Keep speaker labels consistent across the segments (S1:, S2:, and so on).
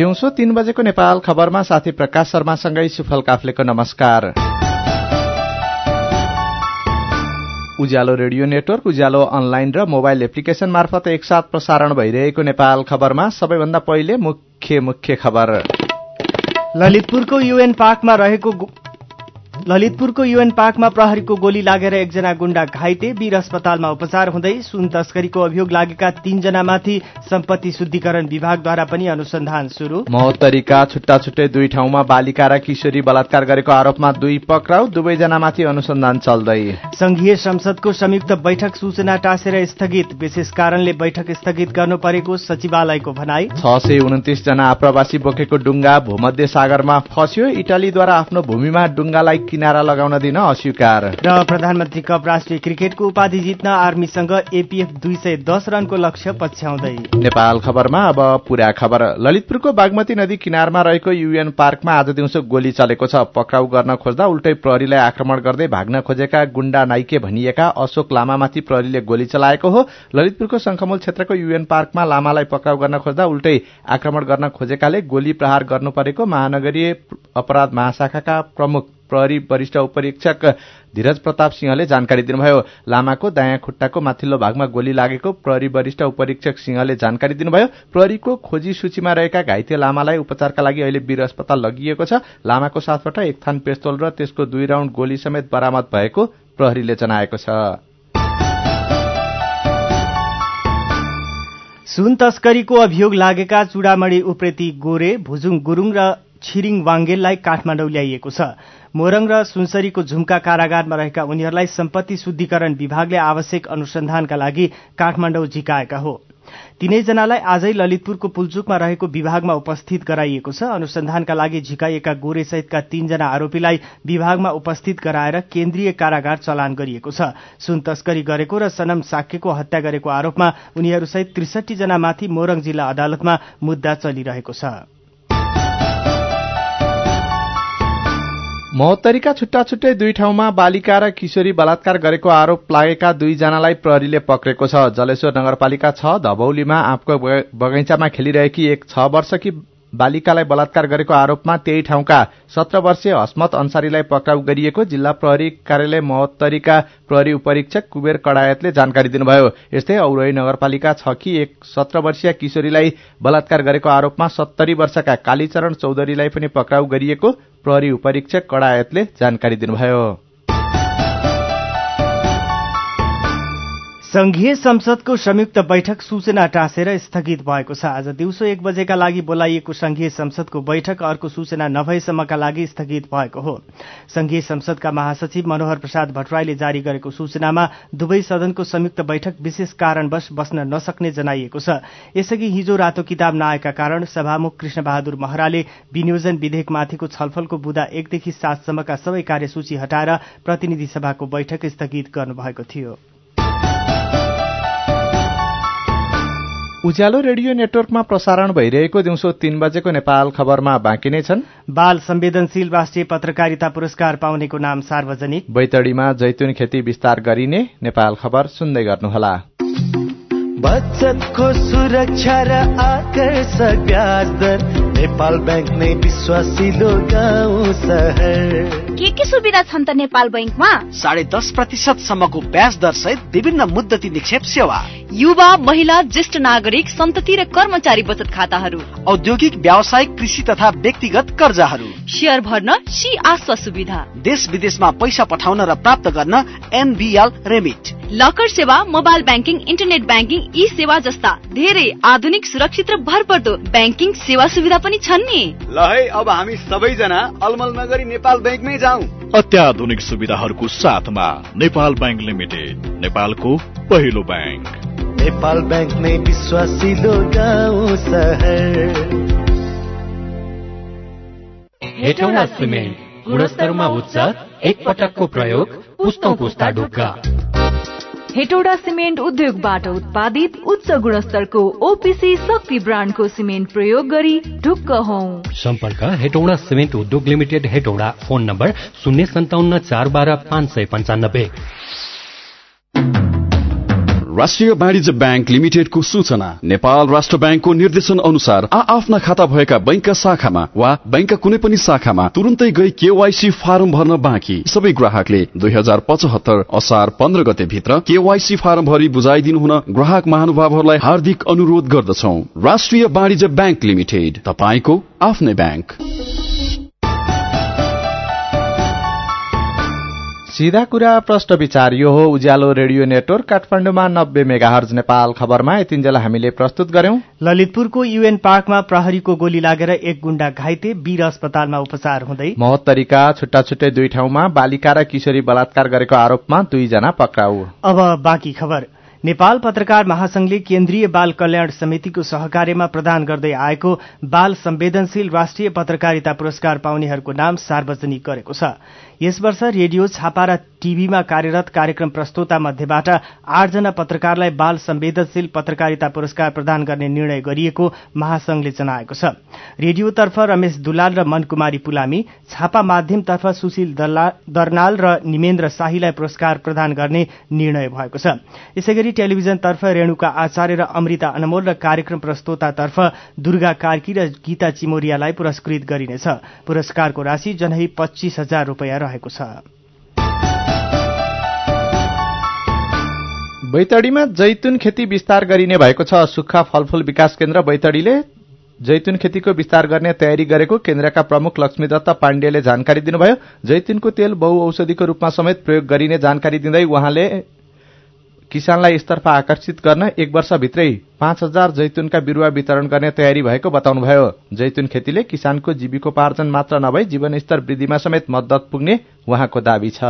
S1: दिउँसो तीन बजेको नेपाल खबरमा साथी प्रकाश शर्मासँगै सुफल काफ्लेको नमस्कार। Ujyaalo radio network Ujyaalo online र मोबाइल एप्लिकेशन मार्फत एकसाथ प्रसारण भइरहेको नेपाल खबरमा सबैभन्दा पहिले मुख्य मुख्य खबर।
S2: ललितपुरको युएन पार्कमा रहेको ललितपुरको युएन पार्कमा प्रहरीको गोली लागेर एकजना गुण्डा घाइते वीर अस्पतालमा उपचार हुँदै सुन तस्करीको अभियोग लागेका तीनजनामाथि सम्पत्ति शुद्धिकरण विभागद्वारा पनि अनुसन्धान शुरू
S1: महोत्तरीका छुट्टा छुट्टै दुई ठाउँमा बालिका र किशोरी बलात्कार गरेको आरोपमा दुई पक्राउ दुवैजनामाथि अनुसन्धान चल्दै।
S2: संघीय संसदको संयुक्त बैठक सूचना टाँसेर स्थगित। विशेष कारणले बैठक स्थगित गर्नु परेको सचिवालयको भनाई।
S1: छ सय उन्तिस जना आप्रवासी बोकेको डुङ्गा भूमध्य सागरमा फस्यो। इटालीद्वारा आफ्नो भूमिमा डुङ्गालाई किनारा लगाउन दिन अस्वीकार।
S2: र प्रधानमन्त्री कप राष्ट्रिय क्रिकेटको उपाधि जित्न आर्मीसँग एपीएफ दुई सय दस रनको लक्ष्य पछ्याउँदै।
S1: नेपाल खबरमा अब पुरा खबर। ललितपुरको बागमती नदी किनारमा रहेको युएन पार्कमा आज दिउँसो गोली चलेको छ। पक्राउ गर्न खोज्दा उल्टै प्रहरीलाई आक्रमण गर्दै भाग्न खोजेका गुण्डा नाइके भनिएका अशोक लामामाथि प्रहरीले गोली चलाएको हो। ललितपुरको शंखमूल क्षेत्रको युएन पार्कमा लामालाई पक्राउ गर्न खोज्दा उल्टै आक्रमण गर्न खोजेकाले गोली प्रहार गर्नु परेको महानगरीय अपराध महाशाखाका प्रमुख प्रहरी वरिष्ठ उपरीक्षक धीरज प्रताप सिंहले जानकारी दिनुभयो। लामाको दायाँ खुट्टाको माथिल्लो भागमा गोली लागेको प्रहरी वरिष्ठ उपरीक्षक सिंहले जानकारी दिनुभयो। प्रहरीको खोजी सूचीमा रहेका घाइते लामालाई उपचारका लागि अहिले वीर अस्पताल लगिएको छ। लामाको साथबाट एक थान पेस्तोल र त्यसको दुई राउण्ड गोली समेत बरामद भएको प्रहरीले जनाएको छ।
S2: सुन तस्करीको अभियोग लागेका चुडामणी उप्रेती गोरे भुजुङ गुरूङ र छिरिङ वाङ्गेललाई काठमाडौँ ल्याइएको छ। मोरङ र सुनसरीको झुम्का कारागारमा रहेका उनीहरूलाई सम्पत्ति शुद्धिकरण विभागले आवश्यक अनुसन्धानका लागि काठमाडौँ झिकाएका हो। तीनैजनालाई आजै ललितपुरको पुलचुकमा रहेको विभागमा उपस्थित गराइएको छ। अनुसन्धानका लागि झिकाइएका गोरे सहितका तीनजना आरोपीलाई विभागमा उपस्थित गराएर केन्द्रीय कारागार चलान गरिएको छ। सुन तस्करी गरेको र सनम साक्यको हत्या गरेको आरोपमा उनीहरूसहित त्रिसठी जनामाथि मोरङ जिल्ला अदालतमा मुद्दा चलिरहेको छ।
S1: महोत्तरीका छुट्टा छुट्टै दुई ठाउँमा बालिका र किशोरी बलात्कार गरेको आरोप लागेका दुईजनालाई प्रहरीले पक्रेको छ। जलेश्वर नगरपालिका छ धबौलीमा आँपको बगैँचामा खेलिरहेकी एक छ वर्षकी बालिकालाई बलात्कार गरेको आरोपमा त्यही ठाउँका सत्र वर्षीय हस्मत अन्सारीलाई पक्राउ गरिएको जिल्ला प्रहरी कार्यालय महोत्तरीका प्रहरी उपरीक्षक कुबेर कडायतले जानकारी दिनुभयो। यस्तै औरही नगरपालिका छ कि एक सत्र वर्षीय किशोरीलाई बलात्कार गरेको आरोपमा सत्तरी वर्षका कालीचरण चौधरीलाई पनि पक्राउ गरिएको प्रहरी उपरीक्षक कडायतले जानकारी दिनुभयो।
S2: संघीय संसदको संयुक्त बैठक सूचना टाँसेर स्थगित भएको छ। आज दिउँसो एक बजेका लागि बोलाइएको संघीय संसदको बैठक अर्को सूचना नभएसम्मका लागि स्थगित भएको हो। संघीय संसदका महासचिव मनोहर प्रसाद भट्टराईले जारी गरेको सूचनामा दुवै सदनको संयुक्त बैठक विशेष कारणवश बस्न नसक्ने जनाइएको छ। यसअघि हिजो रातो किताब नआएका कारण सभामुख कृष्ण बहादुर महराले विनियोजन विधेयकमाथिको छलफलको बुधा एकदेखि सातसम्मका सबै कार्यसूची हटाएर प्रतिनिधि सभाको बैठक स्थगित गर्नुभएको थियो।
S1: उज्यालो रेडियो नेटवर्कमा प्रसारण भइरहेको दिउँसो तीन बजेको नेपाल खबरमा बाँकी नै छन्।
S2: बाल संवेदनशील राष्ट्रिय पत्रकारिता पुरस्कार पाउनेको नाम सार्वजनिक।
S1: बैतडीमा जैतुन खेती विस्तार गरिने नेपाल खबर सुन्दै गर्नुहोला।
S3: बचतको सुरक्षा र आकर्षक ब्याज दर नेपाल ब्याङ्क नै विश्वासिलो गाउँ सहर।
S4: के के सुविधा छन् त नेपाल बैङ्कमा
S5: साढे दस प्रतिशत सम्मको ब्याज दर सहित विभिन्न मुद्दती निक्षेप सेवा।
S4: युवा महिला ज्येष्ठ नागरिक सन्तति र कर्मचारी बचत खाताहरू।
S5: औद्योगिक व्यावसायिक कृषि तथा व्यक्तिगत कर्जाहरू।
S4: सेयर भर्न सी आस्वा सुविधा।
S5: देश विदेशमा पैसा पठाउन र प्राप्त गर्न एनबिएल रेमिट।
S4: लकर सेवा mobile banking internet banking e सेवा जस्ता धेरै आधुनिक सुरक्षित र भरपर्दो ब्याङ्किङ सेवा सुविधा पनि छन् नि।
S6: ल है अब हामी सबैजना अलमल नगरी नेपाल ब्याङ्कमै जाउँ।
S7: अत्याधुनिक सुविधाहरूको साथमा नेपाल ब्याङ्क लिमिटेड नेपालको पहिलो ब्याङ्क।
S3: नेपाल ब्याङ्क नै विश्वासिलो गाउँ सहर
S8: हेटौँडा सिमेन्ट गुणस्तरमा उच्च एक पटकको प्रयोग पुस्तौँ पुस्ता ढुक्का।
S9: हेटौडा सिमेन्ट उद्योगबाट उत्पादित उच्च गुणस्तरको ओपिसी शक्ति ब्रान्डको सिमेन्ट प्रयोग गरी ढुक्क हौ।
S8: सम्पर्क हेटौडा सिमेन्ट उद्योग लिमिटेड हेटौडा फोन नम्बर शून्य सन्ताउन्न चार बाह्र पाँच सय पञ्चानब्बे
S10: राष्ट्रिय वाणिज्य ब्याङ्क लिमिटेडको सूचना। नेपाल राष्ट्र ब्याङ्कको निर्देशन अनुसार आ आफ्ना खाता भएका बैंकका शाखामा वा बैंकका कुनै पनि शाखामा तुरन्तै गई केवाईसी फारम भर्न बाँकी। सबै ग्राहकले दुई हजार पचहत्तर असार पन्ध्र गते भित्र केवाईसी फारम भरि बुझाइदिनु हुन ग्राहक महानुभावहरूलाई हार्दिक अनुरोध गर्दछौ। राष्ट्रिय वाणिज्य ब्याङ्क लिमिटेड तपाईँको आफ्नै ब्याङ्क।
S1: सीधा कुरा प्रश्न विचार। यो हो उज्यालो रेडियो नेटवर्क काठमाडौँमा नब्बे मेगाहर्ज नेपाल खबरमा। यतिन्जेल हामीले प्रस्तुत गर्यौं।
S2: ललितपुरको युएन पार्कमा प्रहरीको गोली लागेर एक गुण्डा घाइते वीर अस्पतालमा उपचार हुँदै
S1: महोत्तरीका छुट्टा छुट्टै दुई ठाउँमा बालिका र किशोरी बलात्कार गरेको आरोपमा दुईजना पक्राउ।
S2: अब बाँकी खबर। नेपाल पत्रकार महासंघले केन्द्रीय बाल कल्याण समितिको सहकार्यमा प्रदान गर्दै आएको बाल संवेदनशील राष्ट्रिय पत्रकारिता पुरस्कार पाउनेहरूको नाम सार्वजनिक गरेको छ। यस वर्ष रेडियो छापा र टीभीमा कार्यरत कार्यक्रम प्रस्तोता मध्येबाट आठजना पत्रकारलाई बाल संवेदनशील पत्रकारिता पुरस्कार प्रदान गर्ने निर्णय गरिएको महासंघले जनाएको छ। रेडियोतर्फ रमेश दुलाल र मनकुमारी पुलामी छापा माध्यमतर्फ सुशील दर्नाल र निमेन्द्र शाहीलाई पुरस्कार प्रदान गर्ने निर्णय भएको छ। यसै गरी टेलिभिजनतर्फ रेणुका आचार्य र अमृता अनमोल र कार्यक्रम प्रस्तोतातर्फ दुर्गा कार्की र गीता चिमोरियालाई पुरस्कृत गरिनेछ। पुरस्कारको राशि जनही पच्चीस हजार रूपियाँ रहेको छ।
S1: बैतडीमा जैतुन खेती विस्तार गरिने भएको छ। सुक्खा फलफूल विकास केन्द्र बैतडीले जैतुन खेतीको विस्तार गर्ने तयारी गरेको केन्द्रका प्रमुख लक्ष्मीदत्त पाण्डेले जानकारी दिनुभयो। जैतुनको तेल बहुऔषधिको रूपमा समेत प्रयोग गरिने जानकारी दिँदै उहाँले किसानलाई यसतर्फ आकर्षित गर्न एक वर्षभित्रै पाँच हजार जैतुनका बिरूवा वितरण गर्ने तयारी भएको बताउनुभयो। जैतुन खेतीले किसानको जीविकोपार्जन मात्र नभई जीवनस्तर वृद्धिमा समेत मद्दत पुग्ने उहाँको दावी छ।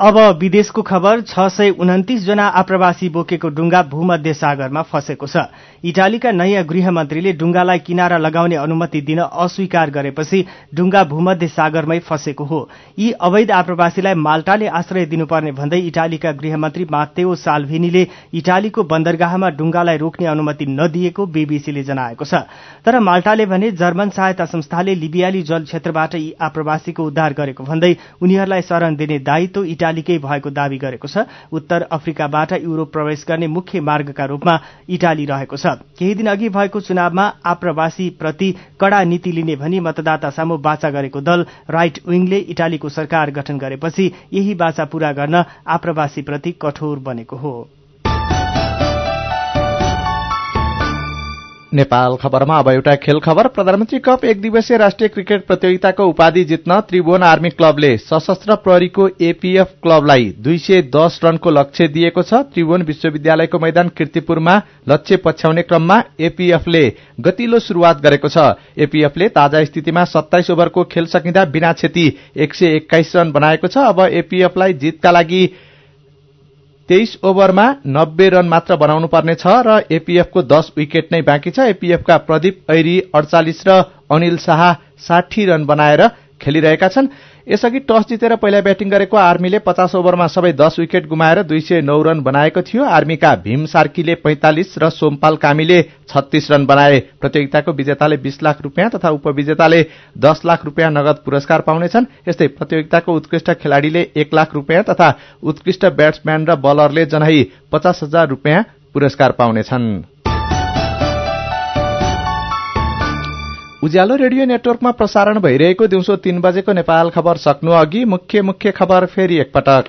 S2: अब विदेशको खबर छ सय उन्तिस जना आप्रवासी बोकेको डुङ्गा भूमध्य सागरमा फँसेको छ। इटालीका नयाँ गृहमन्त्रीले डुङ्गालाई किनारा लगाउने अनुमति दिन अस्वीकार गरेपछि डुङ्गा भूमध्य सागरमै फँसेको हो। यी अवैध आप्रवासीलाई माल्टाले आश्रय दिनुपर्ने भन्दै इटालीका गृहमन्त्री मातेओ साल्भिनीले इटालीको बन्दरगाहमा डुङ्गालाई रोक्ने अनुमति नदिएको बीबीसीले जनाएको छ। तर माल्टाले भने जर्मन सहायता संस्थाले लिबियाली जल क्षेत्रबाट यी आप्रवासीको उद्धार गरेको भन्दै उनीहरूलाई शरण दिने दायित्व इटालीकै भएको दावी गरेको छ। उत्तर अफ्रिकाबाट युरोप प्रवेश गर्ने मुख्य मार्गका रूपमा इटाली रहेको छ। केही दिन अघि भएको चुनावमा आप्रवासी प्रति कड़ा नीति लिने भनी मतदाता सामु बाचा गरेको दल राइट विंगले इटालीको सरकार गठन गरेपछि यही बाचा पूरा गर्न आप्रवासी प्रति कठोर बनेको हो।
S1: नेपाल खबरमा अब एउटा खेल खबर। प्रधानमन्त्री कप एक दिवसीय राष्ट्रिय क्रिकेट प्रतियोगिताको उपाधि जित्न त्रिभुवन आर्मी क्लबले सशस्त्र प्रहरीको एपीएफ क्लबलाई दुई सय दस रनको लक्ष्य दिएको छ। त्रिभुवन विश्वविद्यालयको मैदान किर्तिपुरमा लक्ष्य पछ्याउने क्रममा एपीएफले गतिलो शुरूआत गरेको छ। एपीएफले ताजा स्थितिमा सत्ताइस ओभरको खेल सकिँदा बिना क्षति एक सय एक्काइस रन बनाएको छ। अब एपीएफलाई जितका लागि तेइस ओभरमा नब्बे रन मात्र बनाउनु पर्नेछ र एपीएफको दस विकेट नै बाँकी छ। एपीएफका प्रदीप ऐरी अडचालिस र अनिल शाह साठी रन बनाएर खेलिरहेका छन्। यसअघि टस जितेर पहिला ब्याटिङ गरेको आर्मीले पचास ओभरमा सबै दस विकेट गुमाएर दुई सय नौ रन बनाएको थियो। आर्मीका भीम सार्कीले पैंतालिस र सोमपाल कामीले छत्तीस रन बनाए। प्रतियोगिताको विजेताले बीस लाख रुपियाँ तथा उपविजेताले दस लाख रुपियाँ नगद पुरस्कार पाउनेछन्। यस्तै प्रतियोगिताको उत्कृष्ट खेलाड़ीले एक लाख रुपियाँ तथा उत्कृष्ट ब्याट्सम्यान र बलरले जनाई पचास हजार रुपियाँ पुरस्कार पाउनेछन्। उज्यालो रेडियो नेटवर्कमा प्रसारण भइरहेको दिउँसो तीन बजेको नेपाल खबर सक्नु अघि मुख्य मुख्य खबर फेरि एकपटक।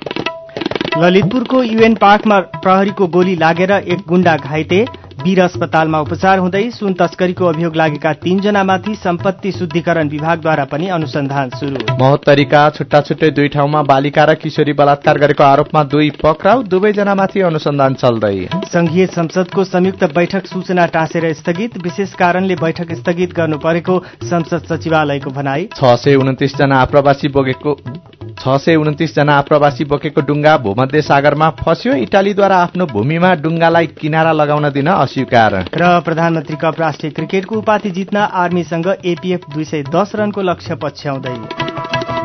S2: ललितपुरको युएन पार्कमा प्रहरीको गोली लागेर एक गुण्डा घाइते। वीर अस्पतालमा उपचार हुँदै सुन तस्करीको अभियोग लागेका तीनजनामाथि सम्पत्ति शुद्धिकरण विभागद्वारा पनि अनुसन्धान शुरू
S1: महोत्तरीका छुट्टा छुट्टै दुई ठाउँमा बालिका र किशोरी बलात्कार गरेको आरोपमा दुई पक्राउ दुवैजनामाथि अनुसन्धान चल्दै।
S2: संघीय संसदको संयुक्त बैठक सूचना टाँसेर स्थगित। विशेष कारणले बैठक स्थगित गर्नु परेको संसद सचिवालयको भनाई।
S1: छ सय उन्तिस जना आप्रवासी बोकेको छ सय उन्तिस जना आप्रवासी बोकेको डुङ्गा भूमध्य सागरमा फस्यो। इटालीद्वारा आफ्नो भूमिमा डुङ्गालाई किनारा लगाउन दिन अस्वीकार।
S2: र प्रधानमन्त्री कप राष्ट्रिय क्रिकेटको उपाधि जित्न आर्मीसँग एपीएफ दुई सय दस रनको लक्ष्य पछ्याउँदै।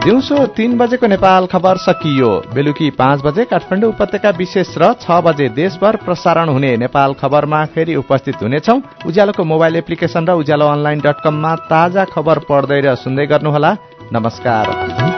S1: दिउँसो तीन बजेको नेपाल खबर सकियो। बेलुकी पाँच बजे काठमाडौँ उपत्यका विशेष र छ बजे देशभर प्रसारण हुने नेपाल खबरमा फेरि उपस्थित हुनेछौ। उज्यालोको मोबाइल एप्लिकेशन र उज्यालो अनलाइन डट कममा ताजा खबर पढ्दै र सुन्दै गर्नुहोला। नमस्कार।